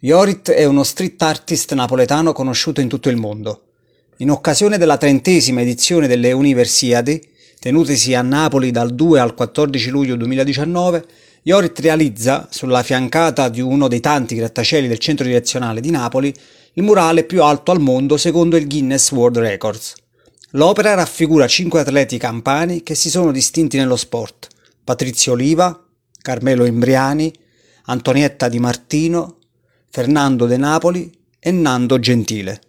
Iorit è uno street artist napoletano conosciuto in tutto il mondo. In occasione della trentesima edizione delle Universiadi, tenutesi a Napoli dal 2 al 14 luglio 2019, Iorit realizza, sulla fiancata di uno dei tanti grattacieli del centro direzionale di Napoli, il murale più alto al mondo secondo il Guinness World Records. L'opera raffigura cinque atleti campani che si sono distinti nello sport: Patrizio Oliva, Carmelo Imbriani, Antonietta Di Martino, Fernando De Napoli e Nando Gentile.